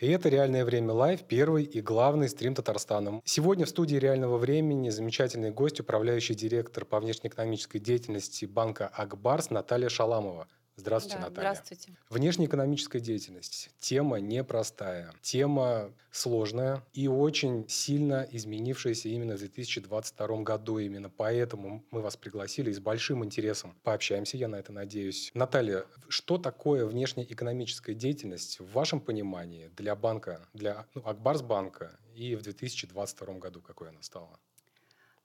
И это «Реальное время live», первый и главный стрим Татарстана. Сегодня в студии «Реального времени» замечательный гость, управляющий директор по внешнеэкономической деятельности банка «Акбарс» Наталья Шаламова. Здравствуйте, да, Наталья. Здравствуйте. Внешнеэкономическая деятельность. Тема непростая. Тема сложная и очень сильно изменившаяся именно в 2022 году. Именно поэтому мы вас пригласили и с большим интересом пообщаемся, я на это надеюсь. Наталья, что такое внешнеэкономическая деятельность в вашем понимании для банка, для ну, Акбарсбанка и в 2022 году, какой она стала?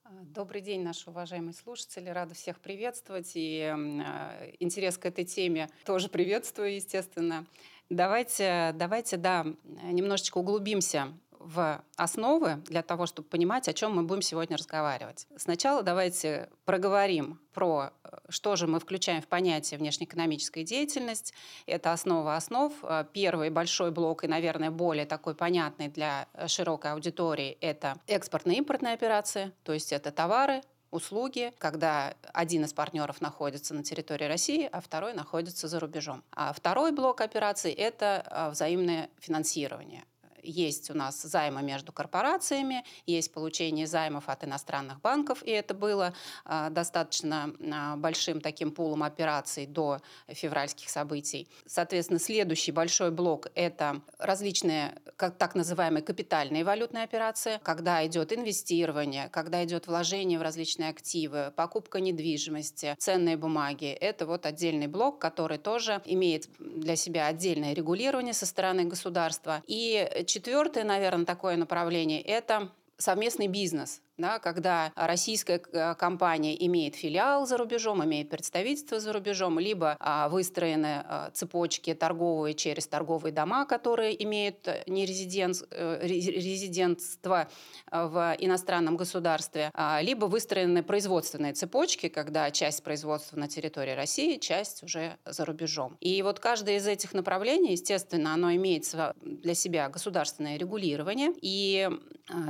А, добрый день, наши уважаемые слушатели. Рада всех приветствовать. И э, интерес к этой теме тоже приветствую, естественно. Давайте, давайте, да, немножечко углубимся в основы для того, чтобы понимать, о чем мы будем сегодня разговаривать. Сначала давайте проговорим про, э, что же мы включаем в понятие внешнеэкономическая деятельность. Это основа основ. Э, первый большой блок и, наверное, более такой понятный для э, широкой аудитории – это экспортные импортные операции, то есть это товары, услуги, когда один из партнеров находится на территории России, а второй находится за рубежом. А второй блок операций – это взаимное финансирование есть у нас займы между корпорациями, есть получение займов от иностранных банков, и это было э, достаточно э, большим таким пулом операций до февральских событий. Соответственно, следующий большой блок – это различные как, так называемые капитальные валютные операции, когда идет инвестирование, когда идет вложение в различные активы, покупка недвижимости, ценные бумаги. Это вот отдельный блок, который тоже имеет для себя отдельное регулирование со стороны государства. И четвертое, наверное, такое направление – это совместный бизнес да, когда российская э, компания имеет филиал за рубежом, имеет представительство за рубежом, либо а, выстроены а, цепочки торговые через торговые дома, которые имеют э, не резидент, резидентство в иностранном государстве, а, либо выстроены производственные цепочки, когда часть производства на территории России, часть уже за рубежом. И вот каждое из этих направлений, естественно, оно имеет для себя государственное регулирование. И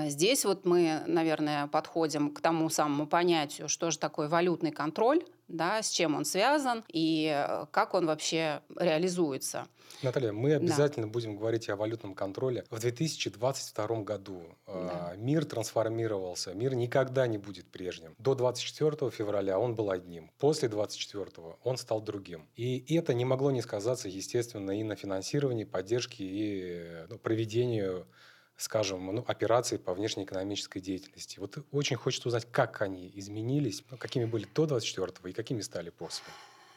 здесь вот мы, наверное, подходим к тому самому понятию, что же такое валютный контроль, да, с чем он связан и э, как он вообще реализуется. Наталья, мы обязательно да. будем говорить о валютном контроле. В 2022 году э, да. мир трансформировался, мир никогда не будет прежним. До 24 февраля он был одним, после 24 он стал другим. И это не могло не сказаться, естественно, и на финансировании, поддержке и э, ну, проведению скажем, ну, операций по внешнеэкономической деятельности. Вот очень хочется узнать, как они изменились, ну, какими были до 24-го и какими стали после.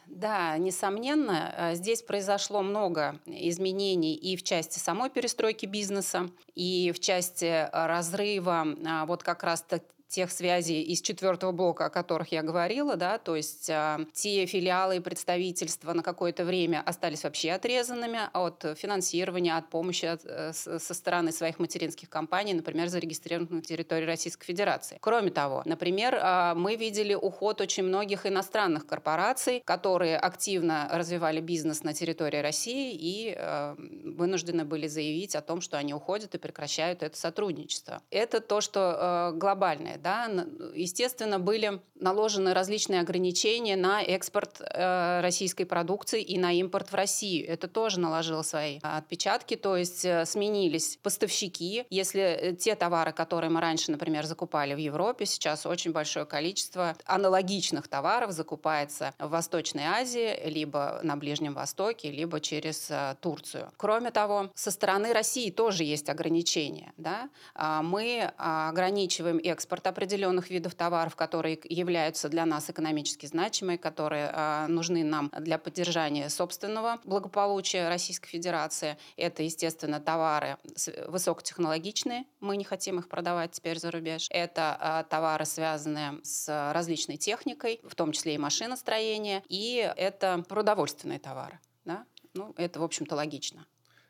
Да, несомненно, э, здесь произошло много изменений и в части самой перестройки бизнеса, и в части разрыва а, вот как раз тех связей из четвертого блока, о которых я говорила, да, то есть э, те филиалы и представительства на какое-то время остались вообще отрезанными от финансирования, от помощи от, э, со стороны своих материнских компаний, например, зарегистрированных на территории Российской Федерации. Кроме того, например, э, мы видели уход очень многих иностранных корпораций, которые активно развивали бизнес на территории России и э, вынуждены были заявить о том, что они уходят и прекращают это сотрудничество. Это то, что э, глобальное да, естественно, были наложены различные ограничения на экспорт э, российской продукции и на импорт в Россию. Это тоже наложило свои отпечатки, то есть э, сменились поставщики. Если э, те товары, которые мы раньше, например, закупали в Европе, сейчас очень большое количество аналогичных товаров закупается в Восточной Азии, либо на Ближнем Востоке, либо через Турцию. Кроме того, со стороны России тоже есть ограничения. Да? А мы ограничиваем экспорт определенных видов товаров, которые являются для нас экономически значимыми, которые э, нужны нам для поддержания собственного благополучия Российской Федерации. Это, естественно, товары высокотехнологичные, мы не хотим их продавать теперь за рубеж. Это э, товары, связанные с различной техникой, в том числе и машиностроение, и это продовольственные товары. Да? Ну, это, в общем-то, логично.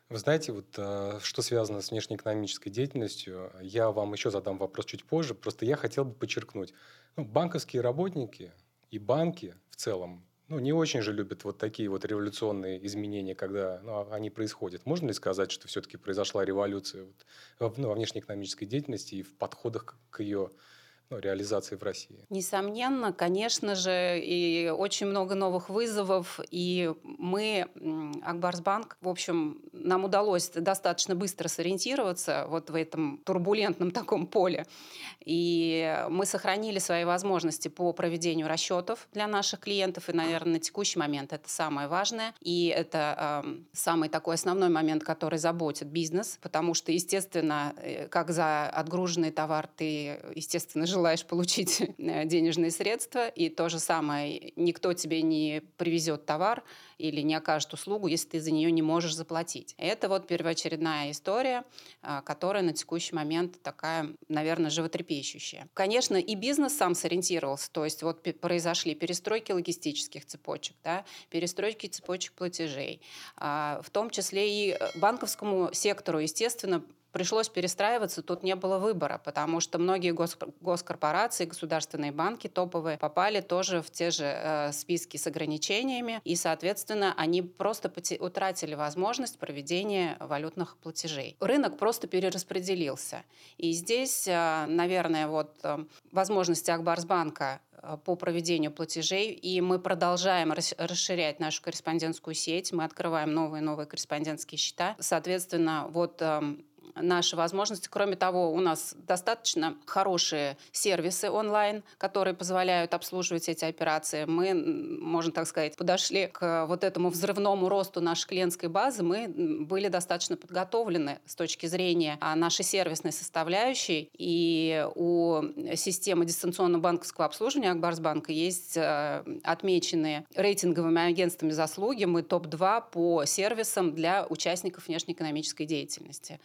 Вы знаете, вот э, что связано с внешнеэкономической деятельностью, я вам еще задам вопрос чуть позже. Просто я хотел бы подчеркнуть, ну, банковские работники и банки в целом, ну, не очень же любят вот такие вот революционные изменения, когда ну, они происходят. Можно ли сказать, что все-таки произошла революция вот, ну, во внешнеэкономической деятельности и в подходах к ее ну, реализации в России? Несомненно, конечно же, и очень много новых вызовов, и мы, Акбарсбанк, в общем, нам удалось достаточно быстро сориентироваться вот в этом турбулентном таком поле, и мы сохранили свои возможности по проведению расчетов для наших клиентов, и, наверное, на текущий момент это самое важное, и это э, самый такой основной момент, который заботит бизнес, потому что, естественно, э, как за отгруженный товар ты, естественно, желаешь получить э, денежные средства, и то же самое, никто тебе не привезет товар или не окажет услугу, если ты за нее не можешь заплатить. Это вот первоочередная история, а, которая на текущий момент такая, наверное, животрепещущая. Конечно, и бизнес сам сориентировался, то есть вот произошли перестройки логистических цепочек, да, перестройки цепочек платежей, а, в том числе и э, банковскому сектору, естественно, пришлось перестраиваться, тут не было выбора, потому что многие гос госкорпорации, государственные банки топовые попали тоже в те же э, списки с ограничениями, и, соответственно, они просто утратили возможность проведения валютных платежей. Рынок просто перераспределился. И здесь, э, наверное, вот э, возможности Акбарсбанка э, по проведению платежей, и мы продолжаем расширять нашу корреспондентскую сеть, мы открываем новые новые корреспондентские счета. Соответственно, вот эм, наши возможности. Кроме того, у нас достаточно хорошие сервисы онлайн, которые позволяют обслуживать эти операции. Мы, можно так сказать, подошли к вот этому взрывному росту нашей клиентской базы. Мы были достаточно подготовлены с точки зрения а, нашей сервисной составляющей. И у системы дистанционного банковского обслуживания Акбарсбанка есть э, отмеченные рейтинговыми агентствами заслуги. Мы топ-2 по сервисам для участников внешнеэкономической деятельности.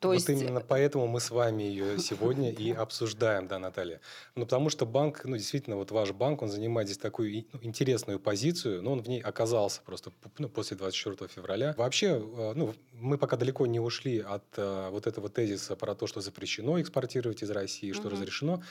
То вот есть... именно поэтому мы с вами ее сегодня и обсуждаем, да, Наталья. Ну, потому что банк, ну, действительно, вот ваш банк, он занимает здесь такую ну, интересную позицию, но он в ней оказался просто ну, после 24 февраля. Вообще, э, ну, мы пока далеко не ушли от uh, вот этого тезиса про то, что запрещено экспортировать из России, что угу. разрешено.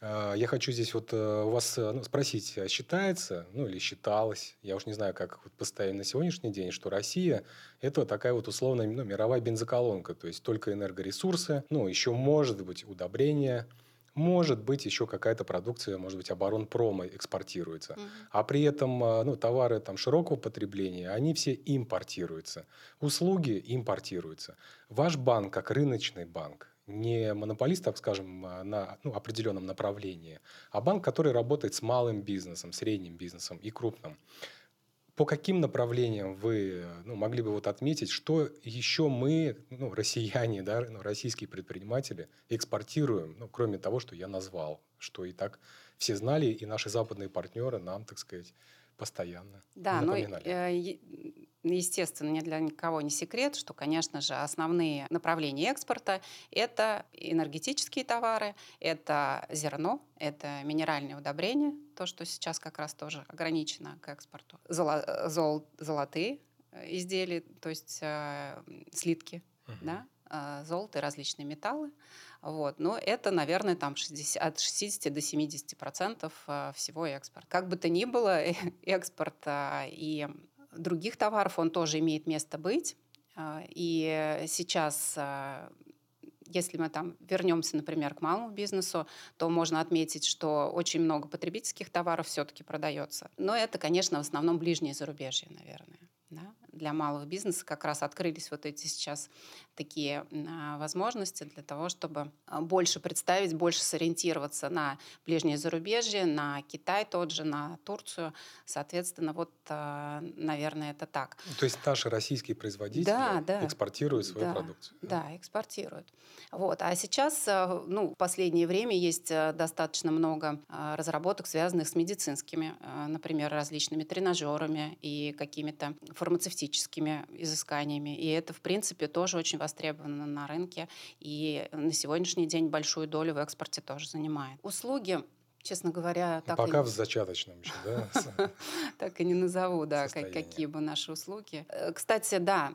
А, я хочу здесь вот э, у вас э, ну, спросить, а считается, ну или считалось, я уж не знаю, как постоянно на сегодняшний день, что Россия – это такая вот условная ну, мировая бензоколонка, то есть только энергоресурсы, ну еще может быть удобрения, может быть еще какая-то продукция, может быть оборонпрома экспортируется, угу. а при этом э, ну, товары там широкого потребления, они все импортируются, услуги импортируются. Ваш банк как рыночный банк не монополист, так скажем, а, на ну, определенном направлении, а банк, который работает с малым бизнесом, средним бизнесом и крупным. По каким направлениям вы ну, могли бы вот отметить, что еще мы, ну, россияне, да, ну, российские предприниматели, экспортируем, ну, кроме того, что я назвал, что и так все знали, и наши западные партнеры нам, так сказать, постоянно да, напоминали. Ну, естественно, ни для никого не секрет, что, конечно же, основные направления экспорта – это энергетические товары, это зерно, это минеральные удобрения, то, что сейчас как раз тоже ограничено к экспорту, Золо, зол, золотые э, изделия, то есть э, слитки, uh-huh. да, э, золото и различные металлы. Вот. Но это, наверное, там 60, от 60 до 70 процентов э, всего экспорта. Как бы то ни было, экспорт и других товаров он тоже имеет место быть. А, и сейчас а, если мы там вернемся, например, к малому бизнесу, то можно отметить, что очень много потребительских товаров все-таки продается. Но это, конечно, в основном ближнее зарубежье, наверное. Да? Для малого бизнеса как раз открылись вот эти сейчас такие а, возможности для того, чтобы а, больше представить, больше сориентироваться на ближнее зарубежье, на Китай тот же, на Турцию. Соответственно, вот, а, наверное, это так. То есть наши российские производители да, да, экспортируют свою да, продукцию? Да, да, экспортируют. Вот. А сейчас, ну, в последнее время есть достаточно много разработок, связанных с медицинскими, например, различными тренажерами и какими-то фармацевтическими изысканиями. И это, в принципе, тоже очень востребовано на рынке и на сегодняшний день большую долю в экспорте тоже занимает. Услуги честно говоря, так Пока и... в зачаточном еще, да? Так и не назову, да, какие бы наши услуги. Э, кстати, да,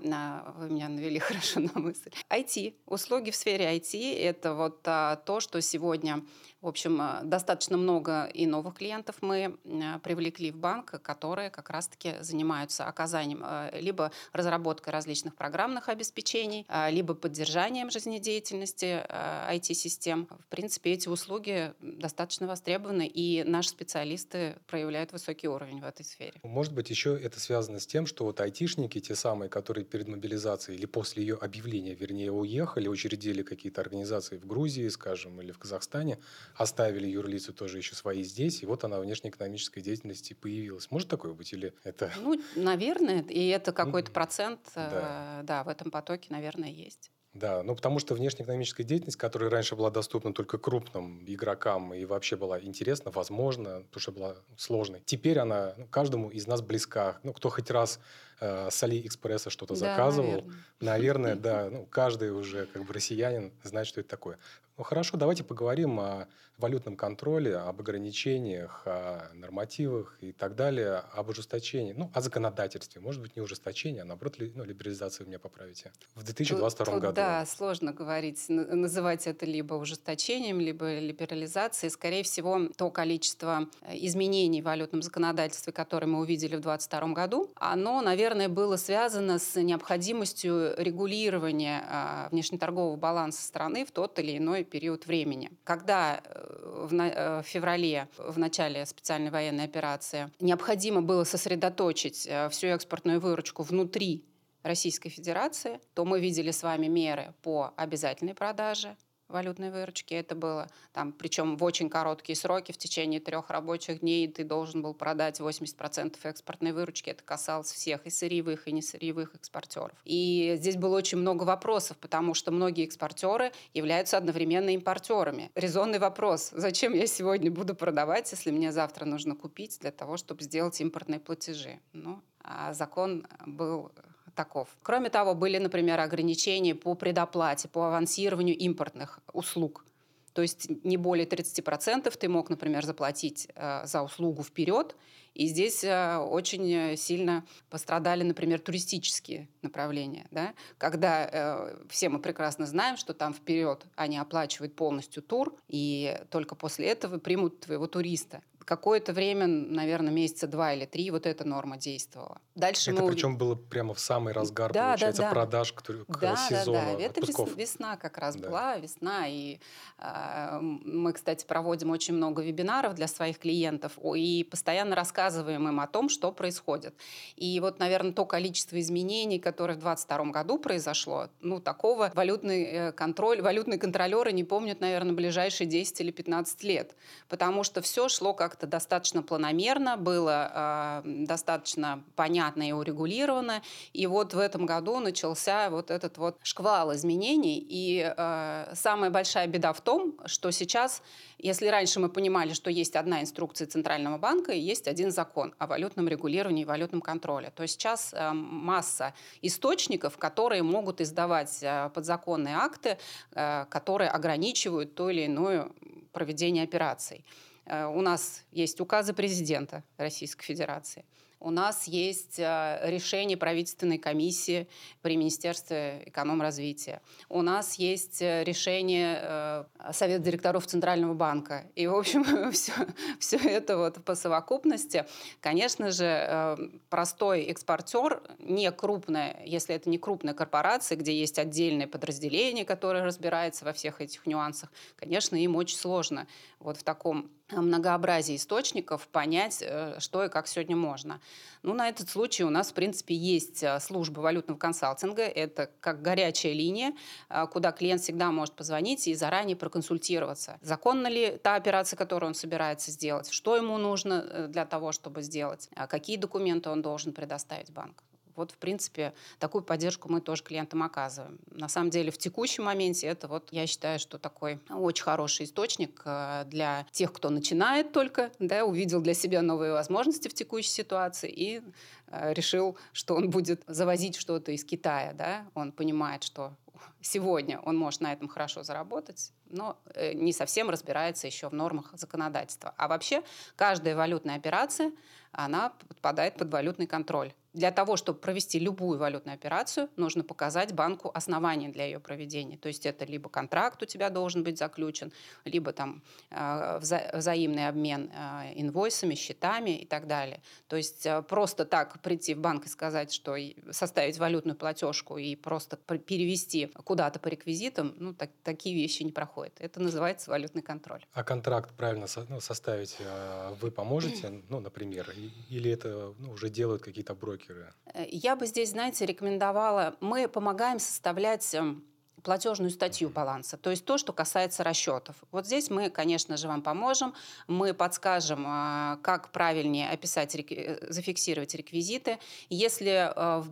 вы меня навели хорошо на мысль. IT, услуги в сфере IT – это вот а, то, что сегодня в общем, э, достаточно много и новых клиентов мы э, привлекли в банк, которые как раз-таки занимаются оказанием э, либо разработкой различных программных обеспечений, либо поддержанием жизнедеятельности IT-систем. В принципе, эти услуги достаточно востребованы, и наши специалисты проявляют высокий уровень в этой сфере. Может быть, еще это связано с тем, что вот айтишники, те самые, которые перед мобилизацией или после ее объявления, вернее, уехали, учредили какие-то организации в Грузии, скажем, или в Казахстане, оставили юрлицу тоже еще свои здесь, и вот она внешнеэкономической деятельности появилась. Может такое быть или это... Ну, наверное, и это какой-то процент, да. Э, да, в этом потоке, наверное, есть. Да, ну потому что внешнеэкономическая деятельность, которая раньше была доступна только крупным игрокам и вообще была интересна, возможно, потому что была сложной. Теперь она ну, каждому из нас близка. Ну, кто хоть раз э, с Алиэкспресса что-то да, заказывал, наверное, наверное да, ну, каждый уже как бы россиянин знает, что это такое. Ну хорошо, давайте поговорим о валютном контроле, об ограничениях, о нормативах и так далее, об ужесточении, ну, о законодательстве. Может быть, не ужесточение, а наоборот, ли, ну, либерализация, вы меня поправите. В 2022 тут, году. Да, сложно говорить, называть это либо ужесточением, либо либерализацией. Скорее всего, то количество э, изменений в валютном законодательстве, которое мы увидели в 2022 году, оно, наверное, было связано с необходимостью регулирования а, внешнеторгового баланса страны в тот или иной период времени. Когда э, в, э, в феврале, в начале специальной военной операции, необходимо было сосредоточить э, всю экспортную выручку внутри Российской Федерации, то мы видели с вами меры по обязательной продаже, валютной выручки. Это было там, причем в очень короткие сроки, в течение трех рабочих дней ты должен был продать 80% экспортной выручки. Это касалось всех, и сырьевых, и несырьевых экспортеров. И здесь было очень много вопросов, потому что многие экспортеры являются одновременно импортерами. Резонный вопрос, зачем я сегодня буду продавать, если мне завтра нужно купить для того, чтобы сделать импортные платежи? Ну, а закон был таков. Кроме того, были, например, ограничения по предоплате, по авансированию импортных услуг. То есть не более 30% ты мог, например, заплатить э, за услугу вперед. И здесь э, очень сильно пострадали, например, туристические направления. Да? Когда э, все мы прекрасно знаем, что там вперед они оплачивают полностью тур, и только после этого примут твоего туриста какое-то время, наверное, месяца два или три, вот эта норма действовала. Дальше это мы... причем было прямо в самый разгар, да, получается, да, да. продаж к, к да, сезону да, да. Это отпусков. весна как раз да. была, весна. И э, мы, кстати, проводим очень много вебинаров для своих клиентов и постоянно рассказываем им о том, что происходит. И вот, наверное, то количество изменений, которое в 2022 году произошло, ну, такого валютный э, контроль, валютные контролеры не помнят, наверное, ближайшие 10 или 15 лет. Потому что все шло как как-то достаточно планомерно, было э, достаточно понятно и урегулировано. И вот в этом году начался вот этот вот шквал изменений. И э, самая большая беда в том, что сейчас, если раньше мы понимали, что есть одна инструкция Центрального банка и есть один закон о валютном регулировании и валютном контроле, то сейчас э, масса источников, которые могут издавать э, подзаконные акты, э, которые ограничивают то или иное проведение операций. Э, у нас есть указы президента Российской Федерации – у нас есть э, решение правительственной комиссии при Министерстве экономразвития. У нас есть э, решение Совета директоров Центрального банка. И, в общем, все, все это вот по совокупности. Конечно же, простой экспортер, не крупная, если это не крупная корпорация, где есть отдельное подразделение, которое разбирается во всех этих нюансах, конечно, им очень сложно вот в таком многообразии источников понять, что и как сегодня можно. Ну, на этот случай у нас, в принципе, есть а, служба валютного консалтинга. Это как горячая линия, а, куда клиент всегда может позвонить и заранее проконсультироваться. Законна ли та операция, которую он собирается сделать, что ему нужно э, для того, чтобы сделать, а какие документы он должен предоставить банку. Вот, в принципе, такую поддержку мы тоже клиентам оказываем. На самом деле, в текущем моменте это вот, я считаю, что такой очень хороший источник э, для тех, кто начинает только, да, увидел для себя новые возможности в текущей ситуации и э, решил, что он будет завозить что-то из Китая, да, он понимает, что сегодня он может на этом хорошо заработать, но э, не совсем разбирается еще в нормах законодательства. А вообще каждая валютная операция, она подпадает под валютный контроль. Для того, чтобы провести любую валютную операцию, нужно показать банку основания для ее проведения. То есть это либо контракт у тебя должен быть заключен, либо там э, вза взаимный обмен э, инвойсами, счетами и так далее. То есть просто так прийти в банк и сказать, что составить валютную платежку и просто перевести куда-то по реквизитам, ну, так, такие вещи не проходят. Это называется валютный контроль. А контракт правильно со ну, составить э, вы поможете, ну, например, или это ну, уже делают какие-то брокеры? брокеры? Э, я бы здесь, знаете, рекомендовала... Мы помогаем составлять эм, платежную статью баланса, то есть то, что касается расчетов. Вот здесь мы, конечно же, вам поможем, мы подскажем, а, как правильнее описать, э, зафиксировать реквизиты. Если э,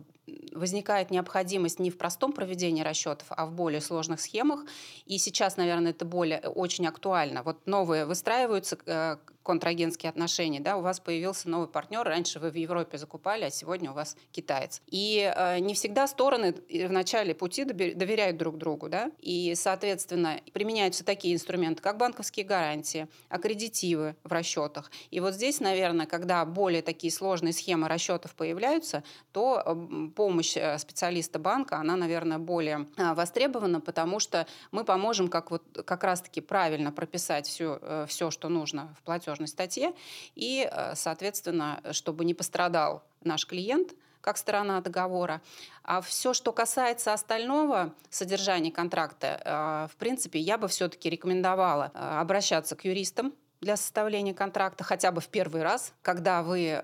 возникает необходимость не в простом проведении расчетов, а в более сложных схемах. И сейчас, наверное, это более очень актуально. Вот новые выстраиваются контрагентские отношения, да, у вас появился новый партнер, раньше вы в Европе закупали, а сегодня у вас китаец. И э, не всегда стороны в начале пути доверяют друг другу, да, и, соответственно, применяются такие инструменты, как банковские гарантии, аккредитивы в расчетах. И вот здесь, наверное, когда более такие сложные схемы расчетов появляются, то помощь э, специалиста банка, она, наверное, более э, востребована, потому что мы поможем как, вот, как раз-таки правильно прописать все, э, все, что нужно в платеж платежной статье, и, э, соответственно, чтобы не пострадал наш клиент, как сторона договора. А все, что касается остального содержания контракта, э, в принципе, я бы все-таки рекомендовала э, обращаться к юристам, для составления контракта хотя бы в первый раз, когда вы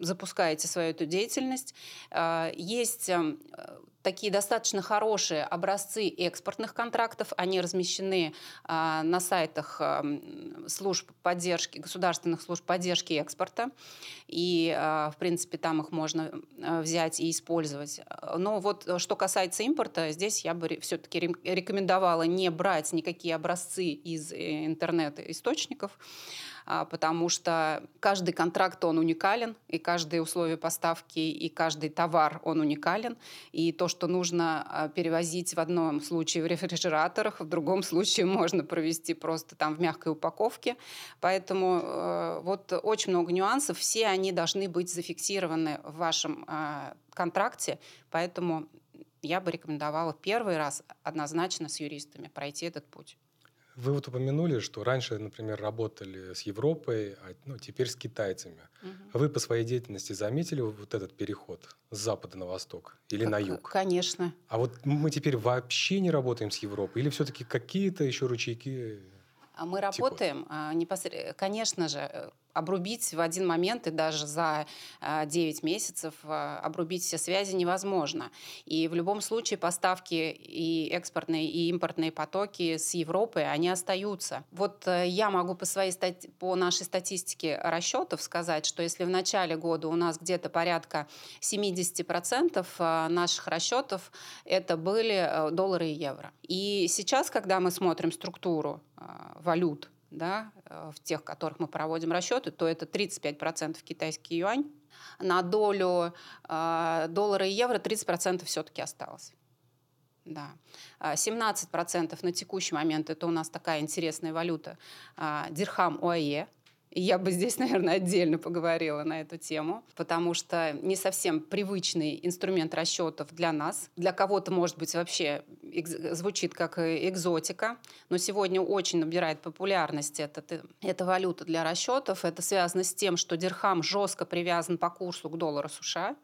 запускаете свою эту деятельность. Есть э, такие достаточно хорошие образцы экспортных контрактов. Они размещены э, на сайтах э, служб поддержки, государственных служб поддержки экспорта. И, э, в принципе, там их можно э, взять и использовать. Но вот э, что касается импорта, здесь я бы все-таки рекомендовала не брать никакие образцы из э, интернет-источников, а, потому что каждый контракт, он уникален, и каждые условия поставки, и каждый товар, он уникален. И то, что нужно а, перевозить в одном случае в рефрижераторах, в другом случае можно провести просто там в мягкой упаковке. Поэтому э, вот очень много нюансов, все они должны быть зафиксированы в вашем а, контракте, поэтому я бы рекомендовала первый раз однозначно с юристами пройти этот путь. Вы вот упомянули, что раньше, например, работали с Европой, а ну, теперь с китайцами. Угу. Вы по своей деятельности заметили вот этот переход с запада на восток или как, на юг? Конечно. А вот мы теперь вообще не работаем с Европой или все-таки какие-то еще ручейки а мы работаем а, непосредственно, конечно же, э, обрубить в один момент и даже за 9 а, месяцев обрубить все связи невозможно. И в любом случае поставки и экспортные, и импортные потоки с Европы, они остаются. Вот э, я могу по, своей стати... по нашей статистике расчетов сказать, что если в начале года у нас где-то порядка 70% наших расчетов это были э, доллары и евро. И сейчас, когда мы смотрим структуру валют, да, э, в тех, которых мы проводим расчеты, то это 35% китайский юань. На долю э, доллара и евро 30% все-таки осталось. Да. 17% а на текущий момент это у нас такая интересная валюта. А, дирхам ОАЕ, я бы здесь, наверное, отдельно поговорила на эту тему, потому что не совсем привычный инструмент расчетов для нас. Для кого-то, может быть, вообще звучит как экзотика, но сегодня очень набирает популярность эта, эта валюта для расчетов. Это связано с тем, что дирхам жестко привязан по курсу к доллару США.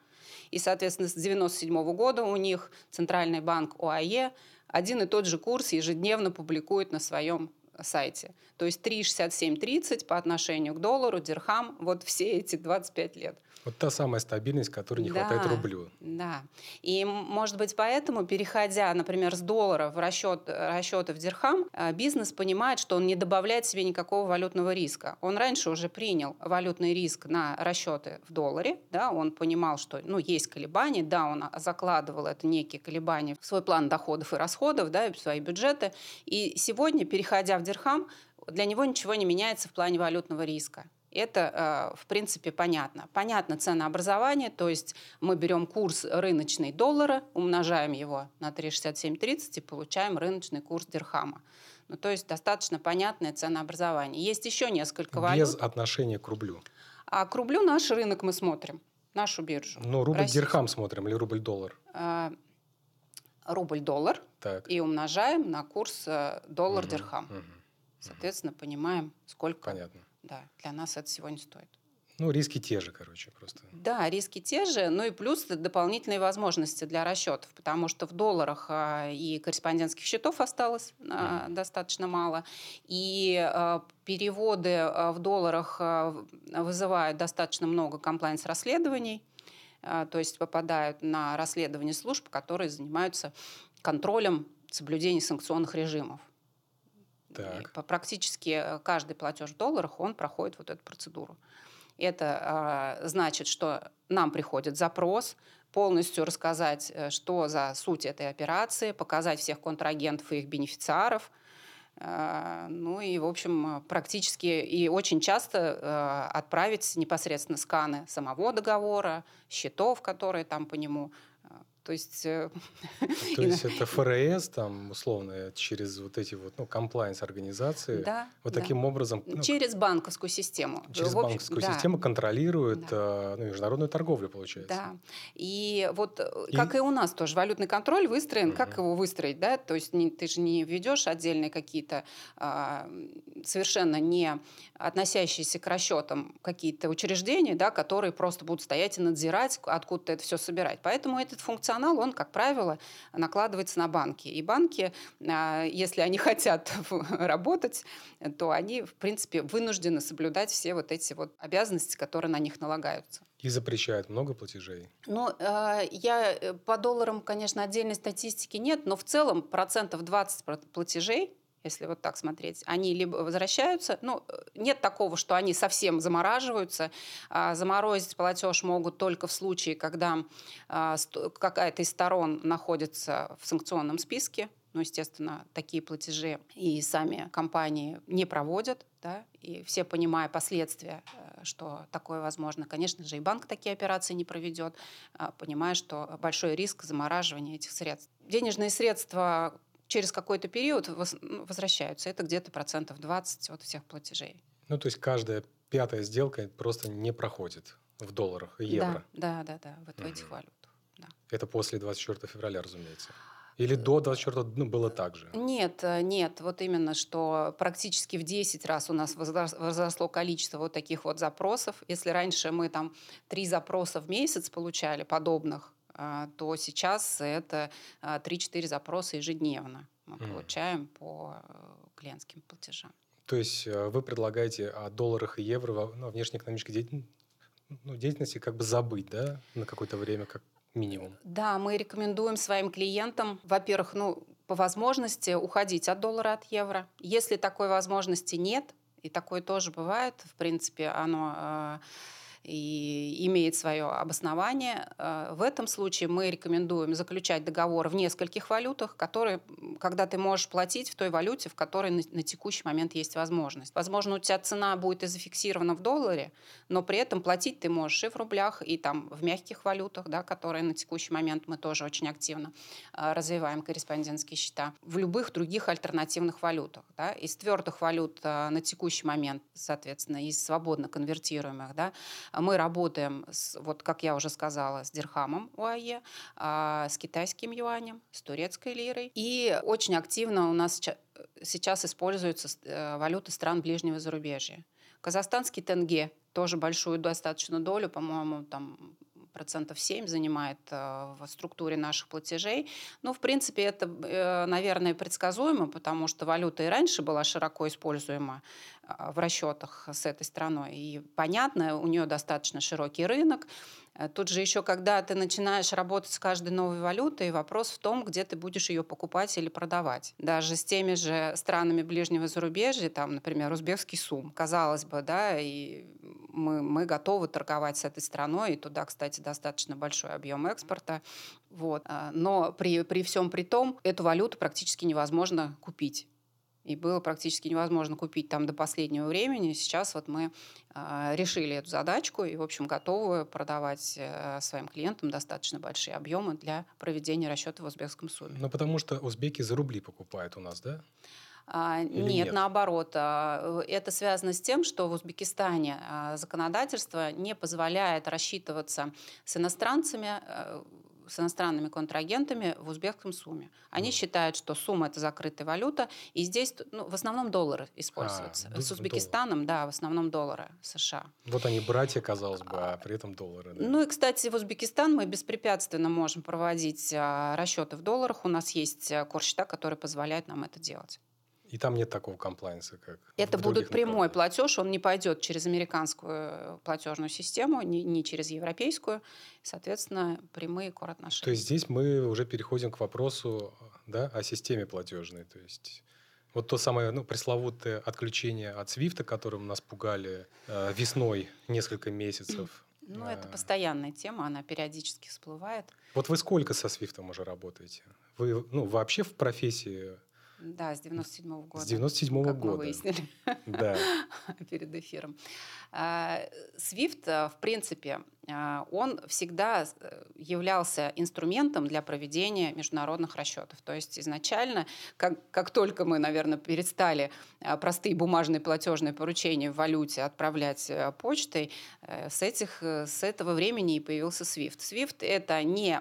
И, соответственно, с 1997 года у них Центральный банк ОАЕ один и тот же курс ежедневно публикует на своем сайте. То есть 3,6730 по отношению к доллару, дирхам, вот все эти 25 лет. Вот та самая стабильность, которой не да, хватает рублю. Да. И, может быть, поэтому, переходя, например, с доллара в расчет, расчеты в дирхам, э, бизнес понимает, что он не добавляет себе никакого валютного риска. Он раньше уже принял валютный риск на расчеты в долларе, да, он понимал, что ну, есть колебания, да, он закладывал это некие колебания в свой план доходов и расходов, да, в свои бюджеты. И сегодня, переходя в дирхам, для него ничего не меняется в плане валютного риска. Это, в принципе, понятно. Понятно ценообразование, то есть мы берем курс рыночный доллара, умножаем его на 3,6730 и получаем рыночный курс дирхама. Ну, то есть достаточно понятное ценообразование. Есть еще несколько валют. Без отношения к рублю. А к рублю наш рынок мы смотрим, нашу биржу. Ну, рубль-дирхам смотрим или рубль-доллар? А, рубль-доллар и умножаем на курс э, доллар-дирхам. Угу, угу, Соответственно, понимаем, сколько Понятно. Да, для нас это сегодня стоит. Ну, риски те же, короче, просто. Да, риски те же, ну и плюс дополнительные возможности для расчетов, потому что в долларах а, и корреспондентских счетов осталось а, достаточно мало, и а, переводы в долларах вызывают достаточно много комплайнс-расследований, то есть попадают на расследование служб, которые занимаются контролем соблюдения санкционных режимов. Так. Практически э, каждый платеж в долларах, он проходит вот эту процедуру. Это э, значит, что нам приходит запрос, полностью рассказать, э, что за суть этой операции, показать всех контрагентов и их бенефициаров. Э, ну и, в общем, практически и очень часто э, отправить непосредственно сканы самого договора, счетов, которые там по нему то есть... Э, То есть это ФРС, там, условно, через вот эти вот, ну, комплайнс организации, да, вот да. таким образом... Ну, через банковскую систему. Через общем, банковскую да. систему контролирует да. Э, ну, международную торговлю, получается. Да. И вот, э, и... как и у нас тоже, валютный контроль выстроен, угу. как его выстроить, да? То есть не, ты же не ведешь отдельные какие-то а, совершенно не относящиеся к расчетам какие-то учреждения, да, которые просто будут стоять и надзирать, откуда это все собирать. Поэтому этот функционал, он, как правило, накладывается на банки. И банки, а, если они хотят работать, то они, в принципе, вынуждены соблюдать все вот эти вот обязанности, которые на них налагаются. И запрещают много платежей? Ну, а, я э, по долларам, конечно, отдельной статистики нет, но в целом процентов 20 платежей если вот так смотреть, они либо возвращаются, ну, нет такого, что они совсем замораживаются. А заморозить платеж могут только в случае, когда а, какая-то из сторон находится в санкционном списке, ну, естественно, такие платежи и сами компании не проводят, да, и все, понимая последствия, э, что такое возможно, конечно же, и банк такие операции не проведет, а, понимая, что большой риск замораживания этих средств. Денежные средства через какой-то период ну, возвращаются. Это где-то процентов 20 от всех платежей. Ну, то есть каждая пятая сделка просто не проходит в долларах и евро. Да, да, да, да вот угу. в этих валютах. Да. Это после 24 февраля, разумеется. Или до 24 ну, было так же? Нет, э, нет. Вот именно, что практически в 10 раз у нас возросло количество вот таких вот запросов. Если раньше мы там три запроса в месяц получали подобных, то сейчас это 3-4 а, запроса ежедневно мы mm. получаем по э, клиентским платежам. То есть э, вы предлагаете о долларах и евро во ну, внешнеэкономической деятельности, ну, деятельности как бы забыть, да, на какое-то время, как минимум? Да, мы рекомендуем своим клиентам, во-первых, ну, по возможности уходить от доллара, от евро. Если такой возможности нет, и такое тоже бывает, в принципе, оно э, и имеет свое обоснование. Э, в этом случае мы рекомендуем заключать договор в нескольких валютах, которые, когда ты можешь платить в той валюте, в которой на, на текущий момент есть возможность. Возможно, у тебя цена будет и зафиксирована в долларе, но при этом платить ты можешь и в рублях, и там в мягких валютах, да, которые на текущий момент мы тоже очень активно э, развиваем корреспондентские счета, в любых других альтернативных валютах. Да. Из твердых валют э, на текущий момент, соответственно, из свободно конвертируемых, да, мы работаем, с, вот как я уже сказала, с дирхамом УАЕ, а, с китайским юанем, с турецкой лирой. И очень активно у нас сейчас используются э, валюты стран ближнего зарубежья. Казахстанский тенге тоже большую достаточно долю, по-моему, там процентов 7 занимает э, в структуре наших платежей. Ну, в принципе, это, э, наверное, предсказуемо, потому что валюта и раньше была широко используема в расчетах с этой страной. И понятно, у нее достаточно широкий рынок, Э, тут же еще, когда ты начинаешь работать с каждой новой валютой, вопрос в том, где ты будешь ее покупать или продавать. Даже с теми же странами ближнего зарубежья, там, например, узбекский сум, казалось бы, да, и мы, мы готовы торговать с этой страной, и туда, кстати, достаточно большой объем экспорта. Вот. А, но при, при всем при том, эту валюту практически невозможно купить и было практически невозможно купить там до последнего времени. Сейчас вот мы э, решили эту задачку и, в общем, готовы продавать э, своим клиентам достаточно большие объемы для проведения расчета в узбекском суме. Ну, потому что узбеки за рубли покупают у нас, да? А, нет, нет, наоборот. А, это связано с тем, что в Узбекистане законодательство не позволяет рассчитываться с иностранцами с иностранными контрагентами в узбекском сумме. Они mm. считают, что сумма это закрытая валюта, и здесь ну, в основном доллары используются. А, с Узбекистаном, доллар. да, в основном доллары США. Вот они братья, казалось бы, а при этом доллары. Да. Ну и, кстати, в Узбекистан мы беспрепятственно можем проводить а, расчеты в долларах. У нас есть а, курс-счета, который позволяет нам это делать. И там нет такого комплайнса, как Это будет прямой платеж, он не пойдет через американскую платежную систему, не, не через европейскую. Соответственно, прямые кор-отношения. То есть здесь мы уже переходим к вопросу да, о системе платежной. То есть вот то самое ну, пресловутое отключение от Свифта, которым нас пугали э, весной несколько месяцев. Ну, это постоянная тема, она периодически всплывает. Вот вы сколько со Свифтом уже работаете? Вы ну, вообще в профессии да, с 97 -го года. С 97 -го как года. мы выяснили да. перед эфиром. Свифт, а, в принципе, а, он всегда э, являлся инструментом для проведения международных расчетов. То есть изначально, как, как только мы, наверное, перестали а, простые бумажные платежные поручения в валюте отправлять э, почтой, э, с, этих, с этого времени и появился SWIFT. SWIFT – это не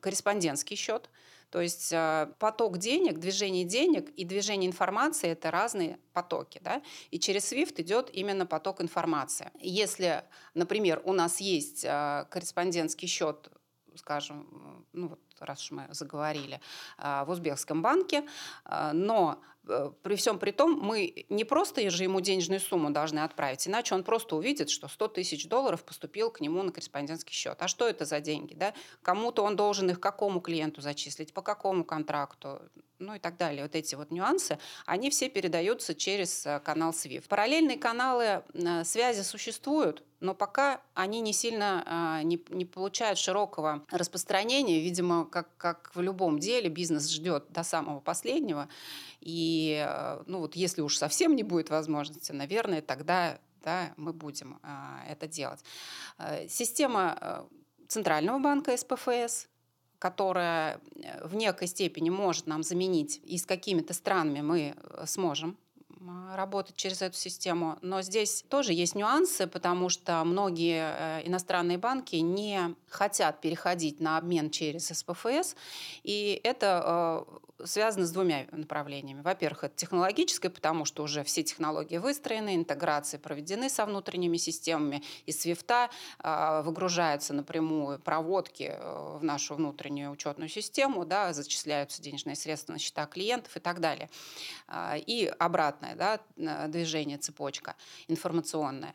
корреспондентский счет, то есть э, поток денег, движение денег и движение информации – это разные потоки. Да? И через SWIFT идет именно поток информации. Если, например, у нас есть э, корреспондентский счет скажем, ну вот раз уж мы заговорили, э, в Узбекском банке, но Э, при всем при том, мы не просто же ему денежную сумму должны отправить, иначе он просто увидит, что 100 тысяч долларов поступил к нему на корреспондентский счет. А что это за деньги? Да? Кому-то он должен их какому клиенту зачислить, по какому контракту, ну и так далее. Вот эти вот нюансы, они все передаются через э, канал SWIFT. Параллельные каналы э, связи существуют, но пока они не сильно не, не получают широкого распространения. Видимо, как, как в любом деле, бизнес ждет до самого последнего. И э, ну вот если уж совсем не будет возможности, наверное, тогда да, мы будем а, это делать. Э, система э, Центрального банка СПФС, которая в некой степени может нам заменить, и с какими-то странами мы сможем работать через эту систему. Но здесь тоже есть нюансы, потому что многие иностранные банки не хотят переходить на обмен через СПФС, и это связано с двумя направлениями. Во-первых, это технологическое, потому что уже все технологии выстроены, интеграции проведены со внутренними системами. Из Свифта э, выгружаются напрямую проводки э, в нашу внутреннюю учетную систему, да, зачисляются денежные средства на счета клиентов и так далее. Э, и обратное да, движение, цепочка информационная.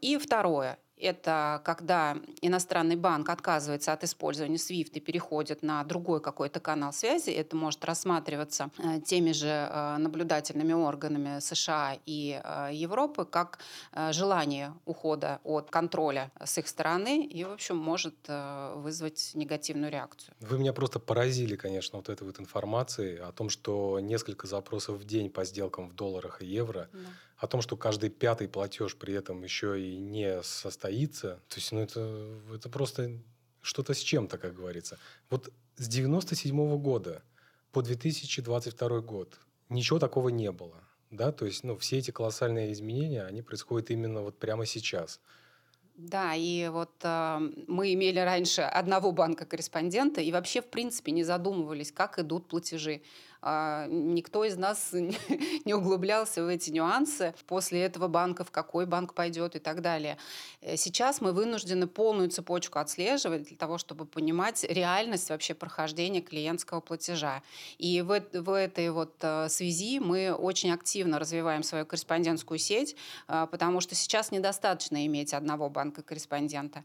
И второе это когда иностранный банк отказывается от использования SWIFT и переходит на другой какой-то канал связи. Это может рассматриваться э, теми же э, наблюдательными органами США и э, Европы как желание ухода от контроля с их стороны и, в общем, может вызвать негативную реакцию. Вы меня просто поразили, конечно, вот этой вот информацией о том, что несколько запросов в день по сделкам в долларах и евро да о том, что каждый пятый платеж при этом еще и не состоится, то есть ну, это, это просто что-то с чем-то, как говорится. Вот с 97 -го года по 2022 год ничего такого не было. Да? То есть ну, все эти колоссальные изменения, они происходят именно вот прямо сейчас. Да, и вот э, мы имели раньше одного банка-корреспондента и вообще, в принципе, не задумывались, как идут платежи. А, никто из нас не углублялся в эти нюансы. После этого банка в какой банк пойдет и так далее. Э, сейчас мы вынуждены полную цепочку отслеживать для того, чтобы понимать реальность вообще прохождения клиентского платежа. И в, в этой вот э, связи мы очень активно развиваем свою корреспондентскую сеть, э, потому что сейчас недостаточно иметь одного банка-корреспондента.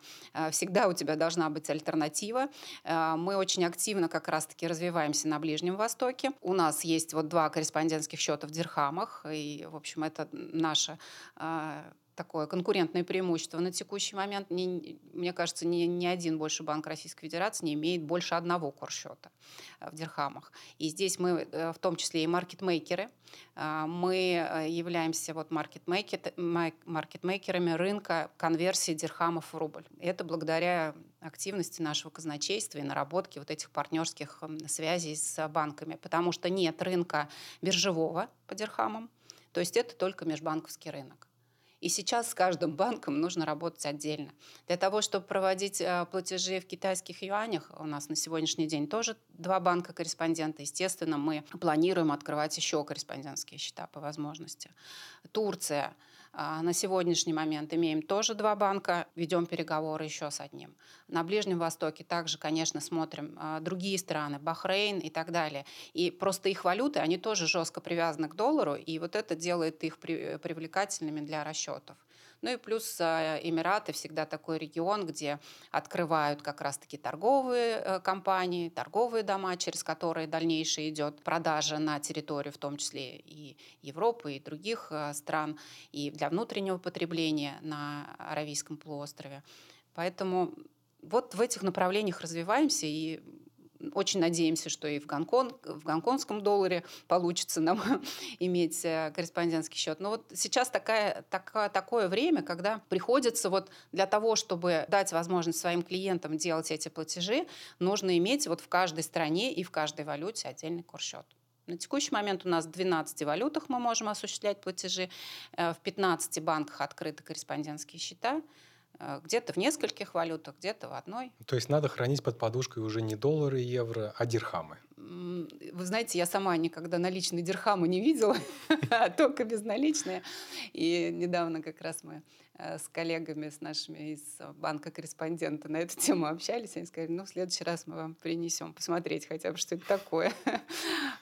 Всегда у тебя должна быть альтернатива. Мы очень активно как раз-таки развиваемся на Ближнем Востоке. У нас есть вот два корреспондентских счета в дирхамах, и, в общем, это наша а, такое конкурентное преимущество. На текущий момент, не, мне кажется, ни, ни один больше банк Российской Федерации не имеет больше одного курсчета в дирхамах. И здесь мы в том числе и маркетмейкеры. Мы являемся вот маркетмейкерами рынка конверсии дирхамов в рубль. Это благодаря активности нашего казначейства и наработки вот этих партнерских связей с банками, потому что нет рынка биржевого по дирхамам, то есть это только межбанковский рынок. И сейчас с каждым банком нужно работать отдельно. Для того, чтобы проводить э, платежи в китайских юанях, у нас на сегодняшний день тоже два банка-корреспондента. Естественно, мы планируем открывать еще корреспондентские счета по возможности. Турция – на сегодняшний момент имеем тоже два банка, ведем переговоры еще с одним. На Ближнем Востоке также, конечно, смотрим а, другие страны, Бахрейн и так далее. И просто их валюты, они тоже жестко привязаны к доллару, и вот это делает их привлекательными для расчетов. Ну и плюс э, Эмираты всегда такой регион, где открывают как раз-таки торговые э, компании, торговые дома, через которые дальнейшее идет продажа на территорию, в том числе и Европы, и других э, стран, и для внутреннего потребления на Аравийском полуострове. Поэтому вот в этих направлениях развиваемся, и очень надеемся, что и в, Гонконг, в гонконгском долларе получится нам иметь э, корреспондентский счет. Но вот сейчас такая, такая, такое время, когда приходится вот для того, чтобы дать возможность своим клиентам делать эти платежи, нужно иметь вот в каждой стране и в каждой валюте отдельный курс-счет. На текущий момент у нас в 12 валютах мы можем осуществлять платежи, э, в 15 банках открыты корреспондентские счета. Э, где-то в нескольких валютах, где-то в одной. То есть надо хранить под подушкой уже не доллары и евро, а дирхамы. Вы знаете, я сама никогда наличные дирхамы не видела, а только безналичные. И недавно как раз мы э, с коллегами, с нашими из банка корреспондента на эту тему общались. Они сказали, ну, в следующий раз мы вам принесем посмотреть хотя бы, что это такое.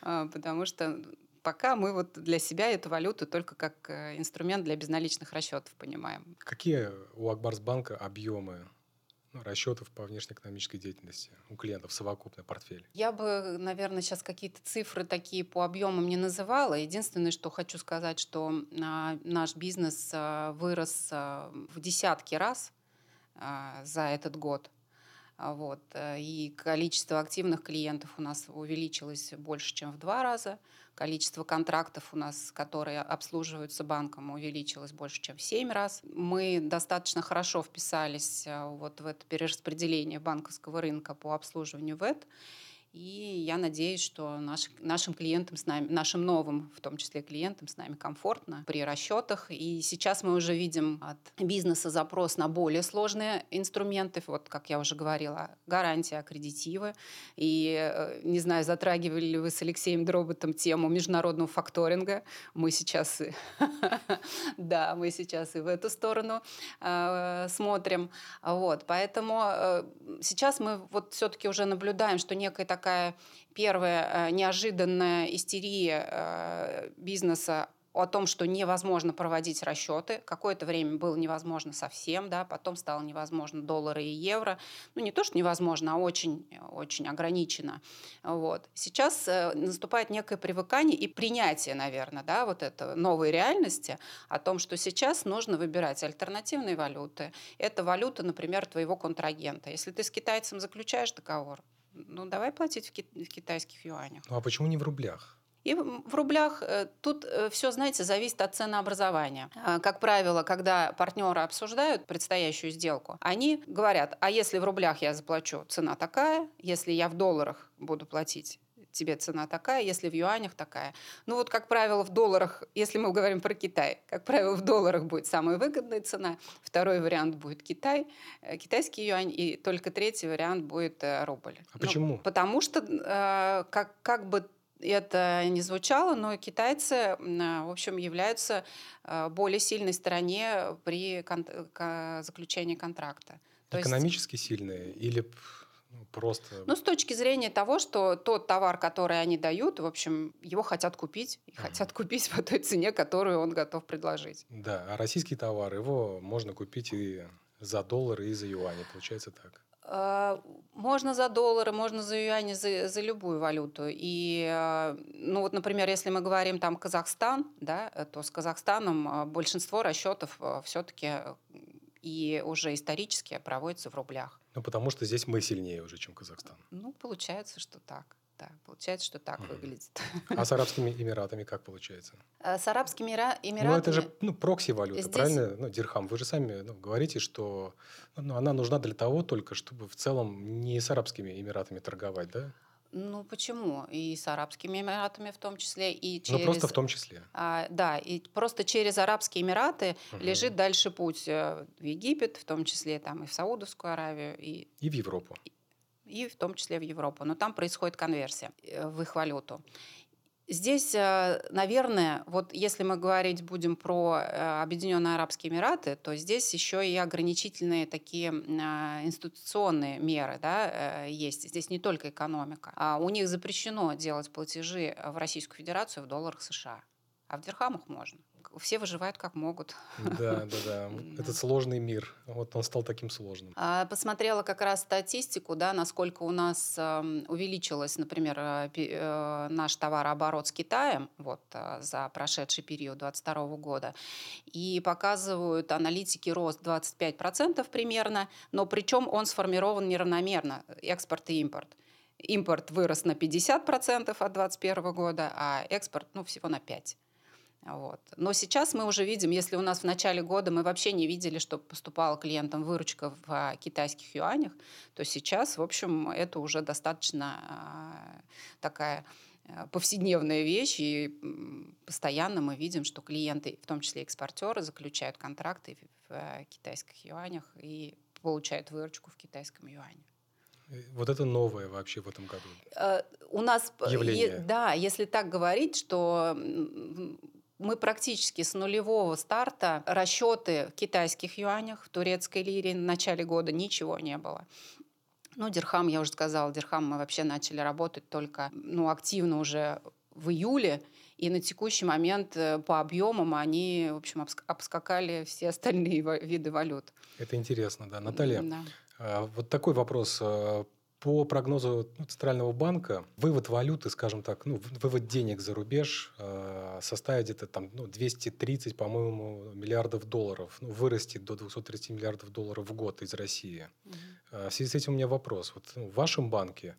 А, потому что пока мы вот для себя эту валюту только как э, инструмент для безналичных расчетов понимаем. Какие у Акбарсбанка объемы ну, расчетов по внешнеэкономической деятельности у клиентов совокупный портфель? Я бы, наверное, сейчас какие-то цифры такие по объемам не называла. Единственное, что хочу сказать, что а, наш бизнес а, вырос в десятки раз за этот год. А, вот. Э, и количество активных клиентов у нас увеличилось больше, чем в два раза. Количество контрактов у нас, которые обслуживаются банком, увеличилось больше, чем в семь раз. Мы достаточно хорошо вписались э, вот в это перераспределение банковского рынка по обслуживанию ВЭД. И я надеюсь, что наш, нашим клиентам с нами, нашим новым, в том числе клиентам, с нами комфортно при расчетах. И сейчас мы уже видим от бизнеса запрос на более сложные инструменты. Вот, как я уже говорила, гарантия, аккредитивы. И, э, не знаю, затрагивали ли вы с Алексеем Дроботом тему международного факторинга. Мы сейчас, да, мы сейчас и в эту сторону э, смотрим. Вот, поэтому э, сейчас мы вот все-таки уже наблюдаем, что некая такая такая первая э, неожиданная истерия э, бизнеса о том, что невозможно проводить расчеты. Какое-то время было невозможно совсем, да, потом стало невозможно доллары и евро. Ну, не то, что невозможно, а очень, очень ограничено. Вот. Сейчас э, наступает некое привыкание и принятие, наверное, да, вот это новой реальности о том, что сейчас нужно выбирать альтернативные валюты. Это валюта, например, твоего контрагента. Если ты с китайцем заключаешь договор, ну давай платить в, ки- в китайских юанях. Ну а почему не в рублях? И в рублях э, тут э, все, знаете, зависит от ценообразования. А, как правило, когда партнеры обсуждают предстоящую сделку, они говорят, а если в рублях я заплачу, цена такая, если я в долларах буду платить, тебе цена такая, если в юанях такая. Ну вот, как правило, в долларах, если мы говорим про Китай, как правило, в долларах будет самая выгодная цена, второй вариант будет Китай, э, китайский юань, и только третий вариант будет э, рубль. А ну, почему? Потому что э, как, как бы это не звучало, но китайцы, в общем, являются более сильной стороне при кон- заключении контракта. То Экономически есть... сильные или просто... Ну, с точки зрения того, что тот товар, который они дают, в общем, его хотят купить. И mm-hmm. хотят купить по той цене, которую он готов предложить. Да, а российский товар, его можно купить и за доллары, и за юани. Получается так. А, можно за доллары, можно за юани, за, за любую валюту. И, а, ну вот, например, если мы говорим там Казахстан, да, то с Казахстаном а, большинство расчетов все-таки и уже исторически проводится в рублях. Ну, потому что здесь мы сильнее уже, чем Казахстан. Ну, получается, что так. Да, получается, что так mm. выглядит. А с Арабскими Эмиратами как получается? А с Арабскими Эмиратами... Ну, это же ну, прокси-валюта, Здесь... правильно? Ну, дирхам. Вы же сами ну, говорите, что ну, она нужна для того только, чтобы в целом не с Арабскими Эмиратами торговать, да? Ну почему? И с Арабскими Эмиратами в том числе, и через... Ну просто в том числе. А, да, и просто через Арабские Эмираты угу. лежит дальше путь э, в Египет, в том числе там и в Саудовскую Аравию. И, и в Европу. И, и в том числе в Европу. Но там происходит конверсия э, в их валюту. Здесь, э, наверное, вот если мы говорить будем про э, Объединенные Арабские Эмираты, то здесь еще и ограничительные такие институционные меры да, есть. Здесь не только экономика. А у них запрещено делать платежи в Российскую Федерацию в долларах США, а в дирхамах можно все выживают как могут. Да, да, да. Этот сложный мир, вот он стал таким сложным. А, посмотрела как раз статистику, да, насколько у нас увеличилось, например, э, э, наш товарооборот с Китаем вот, э, за прошедший период 2022 года. И показывают аналитики рост 25% примерно, но причем он сформирован неравномерно, экспорт и импорт. Импорт вырос на 50% от 2021 года, а экспорт ну, всего на 5%. Вот. Но сейчас мы уже видим, если у нас в начале года мы вообще не видели, что поступала клиентам выручка в а, китайских юанях, то сейчас, в общем, это уже достаточно а, такая а, повседневная вещь, и постоянно мы видим, что клиенты, в том числе экспортеры, заключают контракты в китайских юанях и получают выручку в китайском юане. Вот это новое вообще в этом году. Э, у нас, Явление. да, если так говорить, что мы практически с нулевого старта расчеты в китайских юанях, в турецкой лире в начале года ничего не было. Ну, Дирхам, я уже сказала, Дирхам мы вообще начали работать только ну, активно уже в июле, и на текущий момент э, по объемам они, в общем, обскакали все остальные виды валют. Это интересно, да. Наталья, да. А, вот такой вопрос. По прогнозу ну, Центрального банка, вывод валюты, скажем так, ну, вывод денег за рубеж э, составит где-то там ну, 230, по-моему, миллиардов долларов. Ну, вырастет до 230 миллиардов долларов в год из России. Э, в связи с этим у меня вопрос. Вот ну, в вашем банке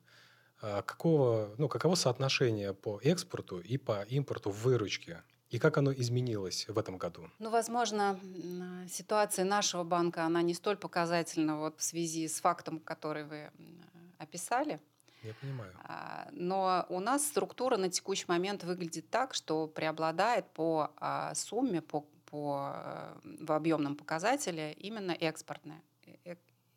э, какого, ну, каково соотношение по экспорту и по импорту в выручке? И как оно изменилось в этом году? Ну, возможно, ситуация нашего банка, она не столь показательна вот в связи с фактом, который вы описали. Я понимаю. А, но у нас структура на текущий момент выглядит так, что преобладает по а, сумме, по, по, э, в объемном показателе именно экспортная, э, э,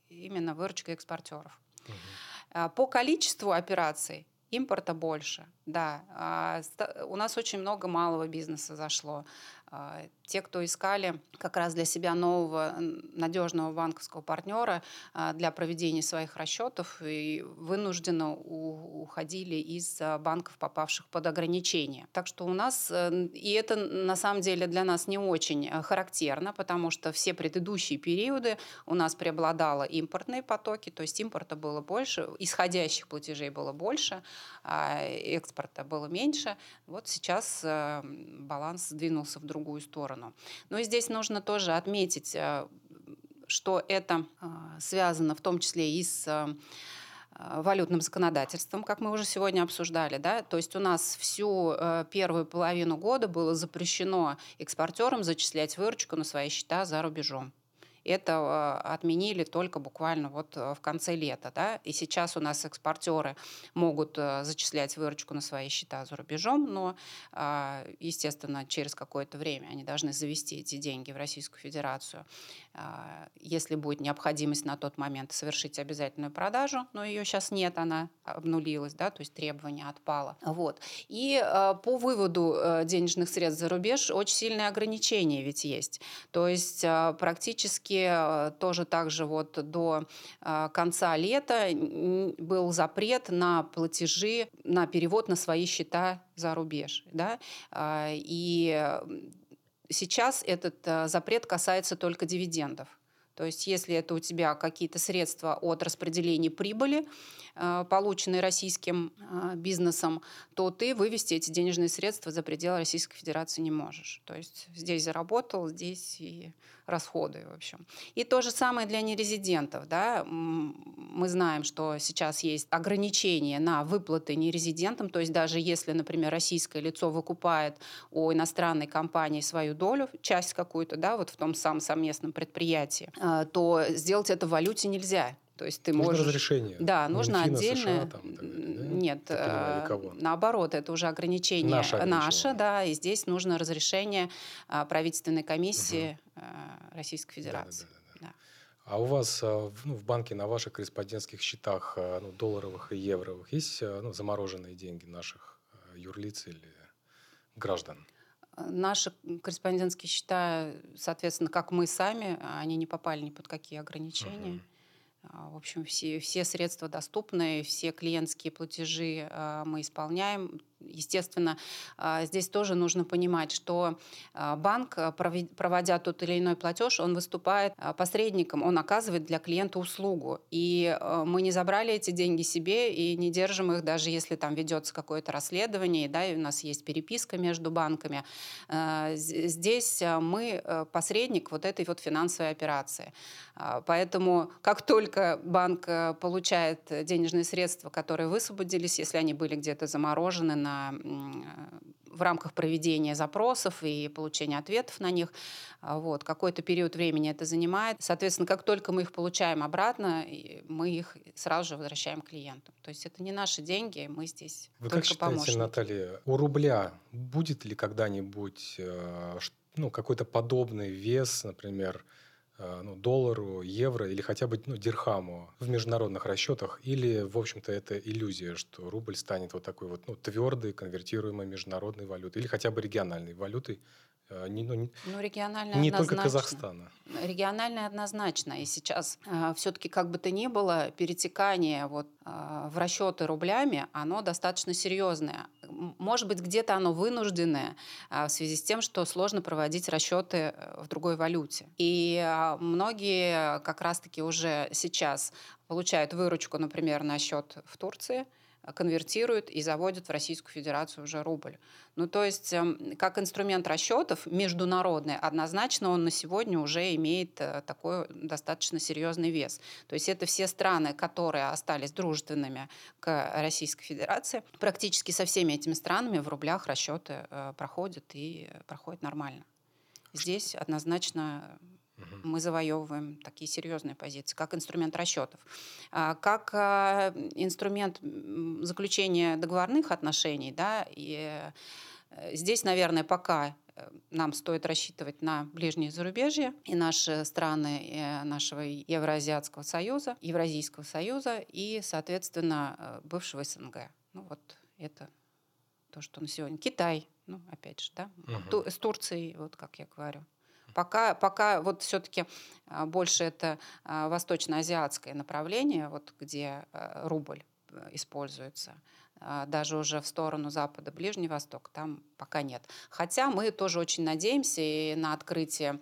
именно выручка экспортеров. Угу. По количеству операций импорта больше, да. У нас очень много малого бизнеса зашло. А, те, кто искали как раз для себя нового надежного банковского партнера а, для проведения своих расчетов и вынужденно уходили из а, банков, попавших под ограничения. Так что у нас, э, и это на самом деле для нас не очень характерно, потому что все предыдущие периоды у нас преобладало импортные потоки, то есть импорта было больше, исходящих платежей было больше, экспорта было меньше. Вот сейчас э, баланс сдвинулся в другую другую сторону. Но здесь нужно тоже отметить, э, что это э, связано в том числе и с э, валютным законодательством, как мы уже сегодня обсуждали. Да? То есть у нас всю первую половину года было запрещено экспортерам зачислять выручку на свои счета за рубежом. Это а, отменили только буквально вот э, в конце лета. Да? И сейчас у нас экспортеры могут э, зачислять выручку на свои счета за рубежом, но, а, естественно, через какое-то время они должны завести эти деньги в Российскую Федерацию. А, если будет необходимость на тот момент совершить обязательную продажу, но ее сейчас нет, она обнулилась, да, то есть требование отпало. Вот. И по выводу э, денежных средств за рубеж очень сильные ограничения ведь есть. То есть практически практически э, тоже также вот до э, конца лета был запрет на платежи, на перевод на свои счета за рубеж. Да? А, и сейчас этот э, запрет касается только дивидендов. То есть если это у тебя какие-то средства от распределения прибыли, э, полученные российским э, бизнесом, то ты вывести эти денежные средства за пределы Российской Федерации не можешь. То есть здесь заработал, здесь и расходы, в общем. И то же самое для нерезидентов. Да? Мы знаем, что сейчас есть ограничения на выплаты нерезидентам, то есть даже если, например, российское лицо выкупает у иностранной компании свою долю, часть какую-то, да, вот в том самом совместном предприятии, то сделать это в валюте нельзя. То есть ты нужно можешь... разрешение. Да, нужно Минфина, отдельно. США, там, да? Нет, понимаю, наоборот, это уже ограничение наше, ограничение. наше, да, и здесь нужно разрешение а, правительственной комиссии угу. Российской Федерации. Да, да, да, да. А у вас ну, в банке на ваших корреспондентских счетах ну, долларовых и евровых есть ну, замороженные деньги наших юрлиц или граждан? Наши корреспондентские счета, соответственно, как мы сами, они не попали ни под какие ограничения. Угу. В общем, все, все средства доступны, все клиентские платежи мы исполняем естественно, а, здесь тоже нужно понимать, что а, банк, а, проводя тот или иной платеж, он выступает посредником, он оказывает для клиента услугу. И мы не забрали эти деньги себе и не держим их, даже если там ведется какое-то расследование, да, и у нас есть переписка между банками. Здесь мы посредник вот этой вот финансовой операции. Поэтому как только банк получает денежные средства, которые высвободились, если они были где-то заморожены на в рамках проведения запросов и получения ответов на них. А, вот, какой-то период времени это занимает. Соответственно, как только мы их получаем обратно, мы их сразу же возвращаем клиенту. То есть это не наши деньги, мы здесь Вы только как считаете, помощники. Наталья, у рубля будет ли когда-нибудь э, ну, какой-то подобный вес, например, Э, ну, доллару, евро или хотя бы ну, дирхаму в международных расчетах? Или, в общем-то, это иллюзия, что рубль станет вот такой вот ну, твердой, конвертируемой международной валютой или хотя бы региональной валютой, Э, не, ну, ну, региональная не только Казахстана. Региональная однозначно. И сейчас э, все-таки как бы то ни было, перетекание вот, э, в расчеты рублями, оно достаточно серьезное. Может быть, где-то оно вынужденное э, в связи с тем, что сложно проводить расчеты э, в другой валюте. И э, многие как раз-таки уже сейчас получают выручку, например, на счет в Турции – конвертируют и заводят в Российскую Федерацию уже рубль. Ну, то есть, эм, как инструмент расчетов международный, однозначно он на сегодня уже имеет э, такой достаточно серьезный вес. То есть, это все страны, которые остались дружественными к Российской Федерации. Практически со всеми этими странами в рублях расчеты э, проходят и проходят нормально. Здесь однозначно мы завоевываем такие серьезные позиции, как инструмент расчетов. А, как а, инструмент заключения договорных отношений, да, и э, здесь, наверное, пока э, нам стоит рассчитывать на ближнее зарубежье и наши страны э, нашего Евроазиатского союза, Евразийского союза и, соответственно, бывшего СНГ. Ну вот это то, что на сегодня. Китай, ну опять же, да, угу. с Турцией, вот как я говорю. Пока, пока вот все-таки а, больше это а, восточно-азиатское направление, вот где а, рубль э, используется. Даже уже в сторону Запада, Ближний Восток, там пока нет. Хотя мы тоже очень надеемся и на открытие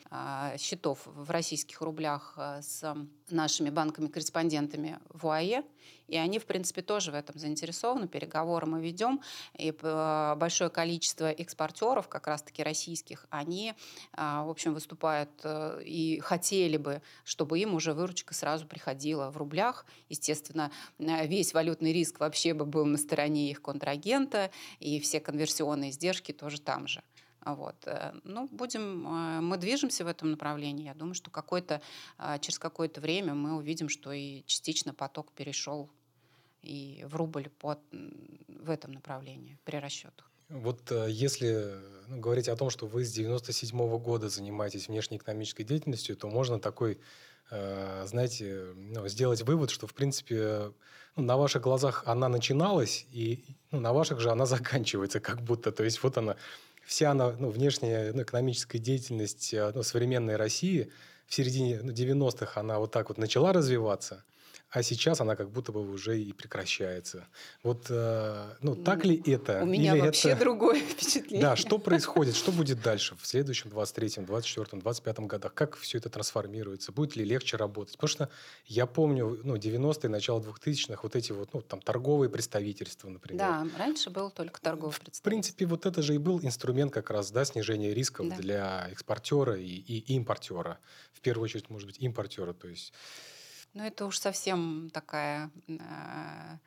счетов в российских рублях с нашими банками-корреспондентами в УАЕ. И они, в принципе, тоже в этом заинтересованы. Переговоры мы ведем. И э, большое количество экспортеров, как раз-таки российских, они, а, в общем, выступают э, и хотели бы, чтобы им уже выручка сразу приходила в рублях. Естественно, э, весь валютный риск вообще бы был на стороне их контрагента, и все конверсионные издержки тоже там же. Вот. Ну, будем, мы движемся в этом направлении. Я думаю, что какой-то, через какое-то время мы увидим, что и частично поток перешел и в рубль под, в этом направлении при расчетах. Вот э, если ну, говорить о том, что вы с 97 -го года занимаетесь внешнеэкономической деятельностью, то можно такой, э, знаете, ну, сделать вывод, что, в принципе, ну, на ваших глазах она начиналась, и ну, на ваших же она заканчивается как будто. То есть вот она, вся она, ну, внешняя ну, экономическая деятельность э, ну, современной России в середине ну, 90-х она вот так вот начала развиваться – а сейчас она как будто бы уже и прекращается. Вот, э, ну, так ли это? У меня Или вообще это... другое впечатление. Да, что происходит, что будет дальше в следующем 23-м, 24-м, 25-м годах? Как все это трансформируется? Будет ли легче работать? Потому что я помню, ну, 90-е, начало 2000-х, вот эти вот, ну, там, торговые представительства, например. Да, раньше был только торговый представительство. В принципе, вот это же и был инструмент как раз, да, снижения рисков Да. для экспортера и, и импортера. В первую очередь, может быть, импортера, то есть Ну, это уж совсем такая э,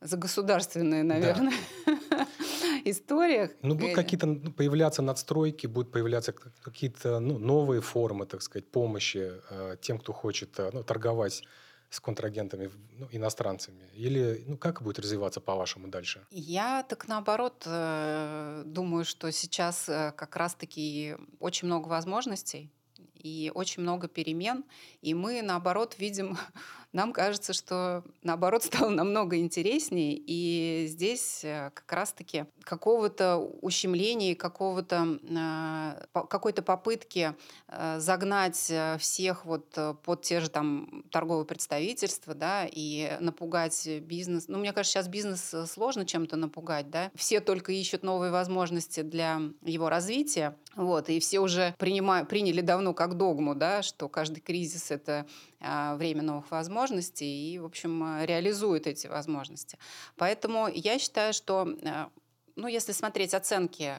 загосударственная, наверное, история. Ну, будут Э, какие-то ну, появляться надстройки, будут появляться какие-то ну, новые формы, так сказать, помощи э, тем, кто хочет э, ну, торговать с контрагентами, ну, иностранцами? Или ну, как будет развиваться, по-вашему, дальше? Я так наоборот э, думаю, что сейчас э, как раз-таки очень много возможностей и очень много перемен, и мы наоборот видим, нам кажется, что наоборот стало намного интереснее, и здесь э, как раз-таки какого-то ущемления, какого-то э, какой-то попытки э, загнать всех вот под те же там торговые представительства, да, и напугать бизнес. Ну, мне кажется, сейчас бизнес сложно чем-то напугать, да. Все только ищут новые возможности для его развития, вот, и все уже принимают, приняли давно как догму, да, что каждый кризис — это время новых возможностей и, в общем, э, реализует эти возможности. Поэтому я считаю, что э, ну, если смотреть оценки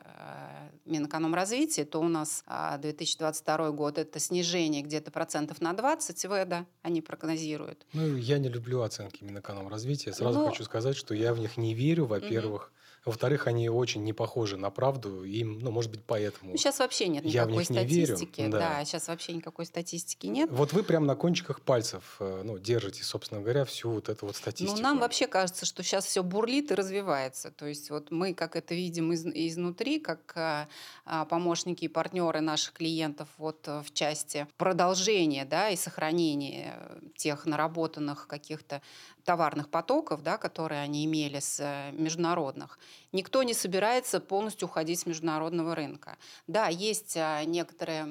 Минэкономразвития, то у нас а, 2022 год – это снижение где-то процентов на 20 ВЭДа, они прогнозируют. Ну, я не люблю оценки Минэкономразвития. Сразу Ну, хочу сказать, что я в них не верю, во-первых. Во-вторых, они очень не похожи на правду. Им, ну, может быть, поэтому... Ну, сейчас вообще нет Я в никакой них не верю, статистики. да. да, сейчас вообще никакой статистики нет. Вот вы прям на кончиках пальцев э, ну, держите, собственно говоря, всю вот эту вот статистику. Ну, нам вообще кажется, что сейчас все бурлит и развивается. То есть вот мы, как это видим из- изнутри, как а, а, помощники и партнеры наших клиентов вот э, в части продолжения да, и сохранения э, тех наработанных каких-то товарных потоков, да, которые они имели с э, международных, никто не собирается полностью уходить с международного рынка. Да, есть а, некоторые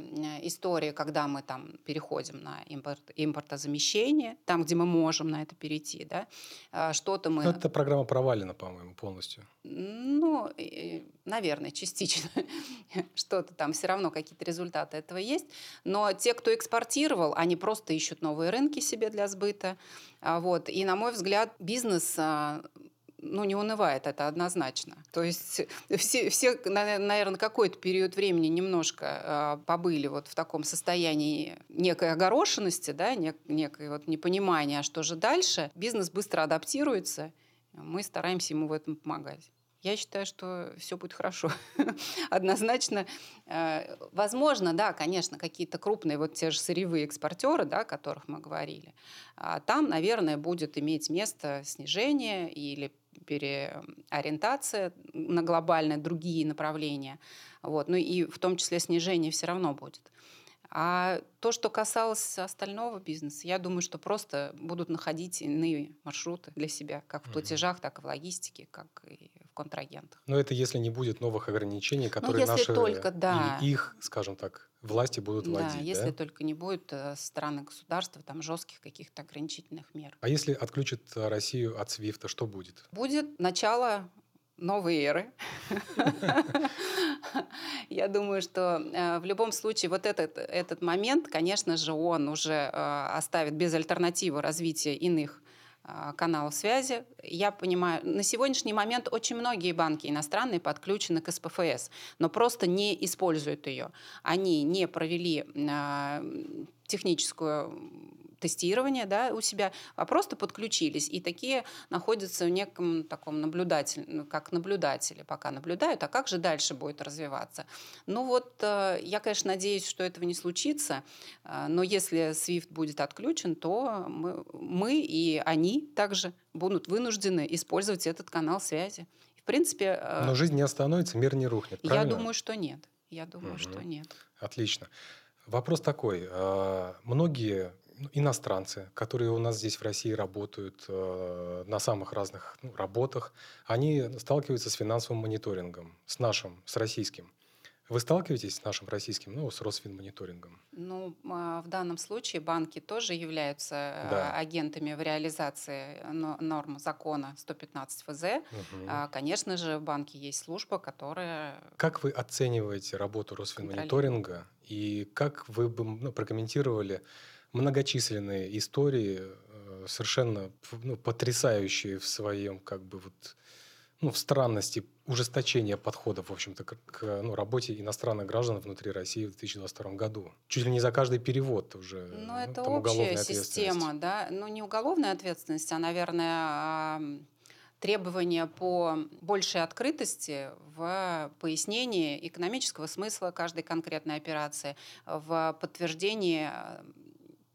истории, когда мы там переходим на импорт, импортозамещение, там, где мы можем на это перейти, да, А, что-то мы... Ну, эта программа провалена, по-моему, полностью. Ну, наверное, частично. Что-то там все равно какие-то результаты этого есть. Но те, кто экспортировал, они просто ищут новые рынки себе для сбыта. А, Вот. И, на мой взгляд, бизнес ну, не унывает, это однозначно. То есть все, все наверное, какой-то период времени немножко а, побыли вот в таком состоянии некой огорошенности, да, нек- некой вот непонимания, а что же дальше. Бизнес быстро адаптируется, мы стараемся ему в этом помогать. Я считаю, что все будет хорошо. Однозначно. э, Возможно, да, конечно, какие-то крупные, вот те же сырьевые экспортеры, да, о которых мы говорили, а там, наверное, будет иметь место снижение или переориентация на глобальные другие направления. Вот. Ну и в том числе снижение все равно будет. А то, что касалось остального бизнеса, я думаю, что просто будут находить иные маршруты для себя, как в платежах, так и в логистике, как и в контрагентах. Но это если не будет новых ограничений, которые Ну, если наши только, да. или их, скажем так, власти будут Да, вводить. если да? только не будет э, со стороны государства там жестких каких-то ограничительных мер. А если отключат э, Россию от Свифта, что будет? Будет начало новой эры. Я думаю, что э, в любом случае вот этот, этот момент, конечно же, он уже оставит без альтернативы развитие иных каналов связи. Я понимаю, на сегодняшний момент очень многие банки иностранные подключены к СПФС, но просто не используют ее. Они не провели техническую тестирование да, у себя, а просто подключились. И такие находятся в неком таком наблюдатель, ну, как наблюдатели, пока наблюдают, а как же дальше будет развиваться. Ну вот, э, я, конечно, надеюсь, что этого не случится, э, но если SWIFT будет отключен, то мы, мы и они также будут вынуждены использовать этот канал связи. В принципе, э, Но жизнь не остановится, мир не рухнет, я правильно? думаю, что нет. Я думаю, Мгм. что нет. Отлично. Вопрос такой. э, Многие ну, иностранцы, которые у нас здесь в России работают э, на самых разных ну, работах, они сталкиваются с финансовым мониторингом, с нашим, с российским. Вы сталкиваетесь с нашим российским, ну, с Росфинмониторингом? Ну, а, в данном случае банки тоже являются э, да. агентами в реализации норм закона 115 ФЗ. Угу. Конечно же, в банке есть служба, которая... Как вы оцениваете работу Росфинмониторинга и как вы бы ну, прокомментировали многочисленные истории, э, совершенно ну, потрясающие в своем как бы вот ну, в странности ужесточения подходов, в общем-то, к, к ну, работе иностранных граждан внутри России в 2022 году. Чуть ли не за каждый перевод уже. Ну, ну это общая система, да. Ну, не уголовная ответственность, а, наверное, требования по большей открытости в пояснении экономического смысла каждой конкретной операции, в подтверждении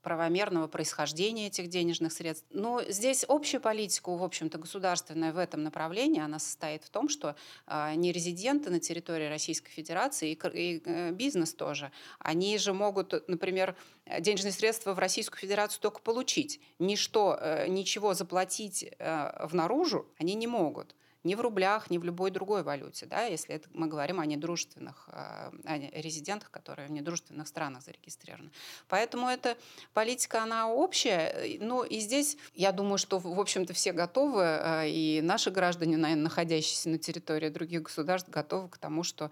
правомерного происхождения этих денежных средств. Но здесь общая политика, в общем-то, государственная в этом направлении, она состоит в том, что э, нерезиденты на территории Российской Федерации и, и э, бизнес тоже, они же могут, например, денежные средства в Российскую Федерацию только получить. Ничто, э, ничего заплатить э, в наружу они не могут ни в рублях, ни в любой другой валюте, да, если это мы говорим о недружественных а, о резидентах, которые в недружественных странах зарегистрированы. Поэтому эта политика, она общая. Ну и здесь, я думаю, что, в общем-то, все готовы, а, и наши граждане, наверное, находящиеся на территории других государств, готовы к тому, что,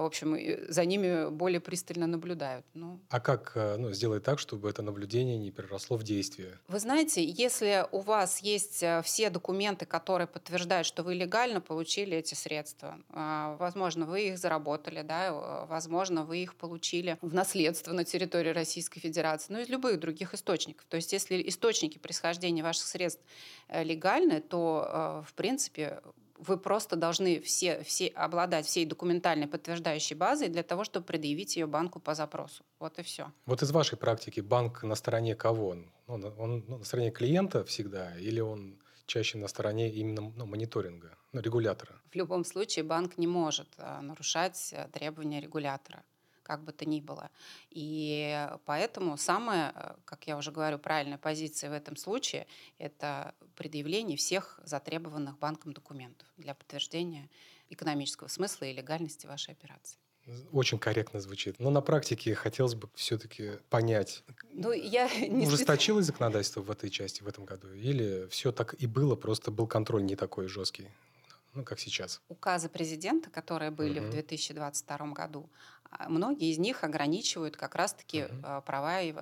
в общем, за ними более пристально наблюдают. Ну. А как ну, сделать так, чтобы это наблюдение не переросло в действие? Вы знаете, если у вас есть все документы, которые подтверждают, что вы легально получили эти средства. А, возможно, вы их заработали, да, возможно, вы их получили в наследство на территории Российской Федерации, ну, из любых других источников. То есть, если источники происхождения ваших средств э, легальны, то, э, в принципе, вы просто должны все, все обладать всей документальной подтверждающей базой для того, чтобы предъявить ее банку по запросу. Вот и все. Вот из вашей практики банк на стороне кого? Он, он на стороне клиента всегда или он чаще на стороне именно ну, мониторинга, ну, регулятора. В любом случае банк не может а, нарушать э, требования регулятора как бы то ни было. И поэтому самая, э, как я уже говорю, правильная позиция в этом случае – это предъявление всех затребованных банком документов для подтверждения экономического смысла и легальности вашей операции. Очень корректно звучит. Но на практике хотелось бы все-таки понять, ну, я не ужесточилось законодательство в этой части в этом году? Или все так и было, просто был контроль не такой жесткий? ну, как сейчас. Указы президента, которые были угу. в 2022 году, многие из них ограничивают как раз-таки угу. права и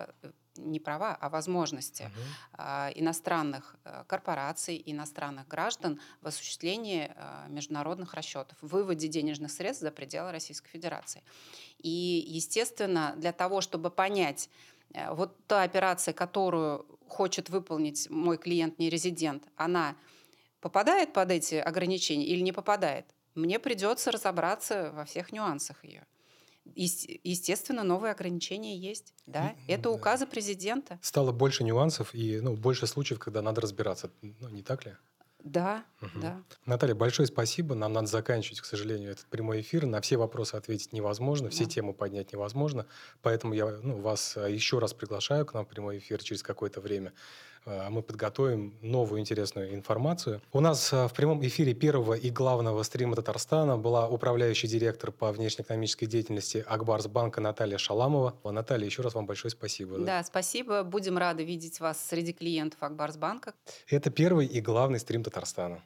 не права, а возможности угу. иностранных корпораций, иностранных граждан в осуществлении международных расчетов, в выводе денежных средств за пределы Российской Федерации. И, естественно, для того, чтобы понять, э, вот та операция, которую хочет выполнить мой клиент не резидент, она попадает под эти ограничения или не попадает, мне придется разобраться во всех нюансах ее. Естественно, новые ограничения есть. Да? Это указы президента. Стало больше нюансов и ну, больше случаев, когда надо разбираться. Ну, не так ли? Да, угу. да. Наталья, большое спасибо. Нам надо заканчивать, к сожалению, этот прямой эфир. На все вопросы ответить невозможно, все да. темы поднять невозможно. Поэтому я ну, вас а, еще раз приглашаю к нам в прямой эфир через какое-то время. А, мы подготовим новую интересную информацию. У нас а, в прямом эфире первого и главного стрима Татарстана была управляющий директор по внешнеэкономической деятельности Акбарсбанка Наталья Шаламова. Наталья, еще раз вам большое спасибо. Да, спасибо. Будем рады видеть вас среди клиентов Акбарсбанка. Это первый и главный стрим Татарстана.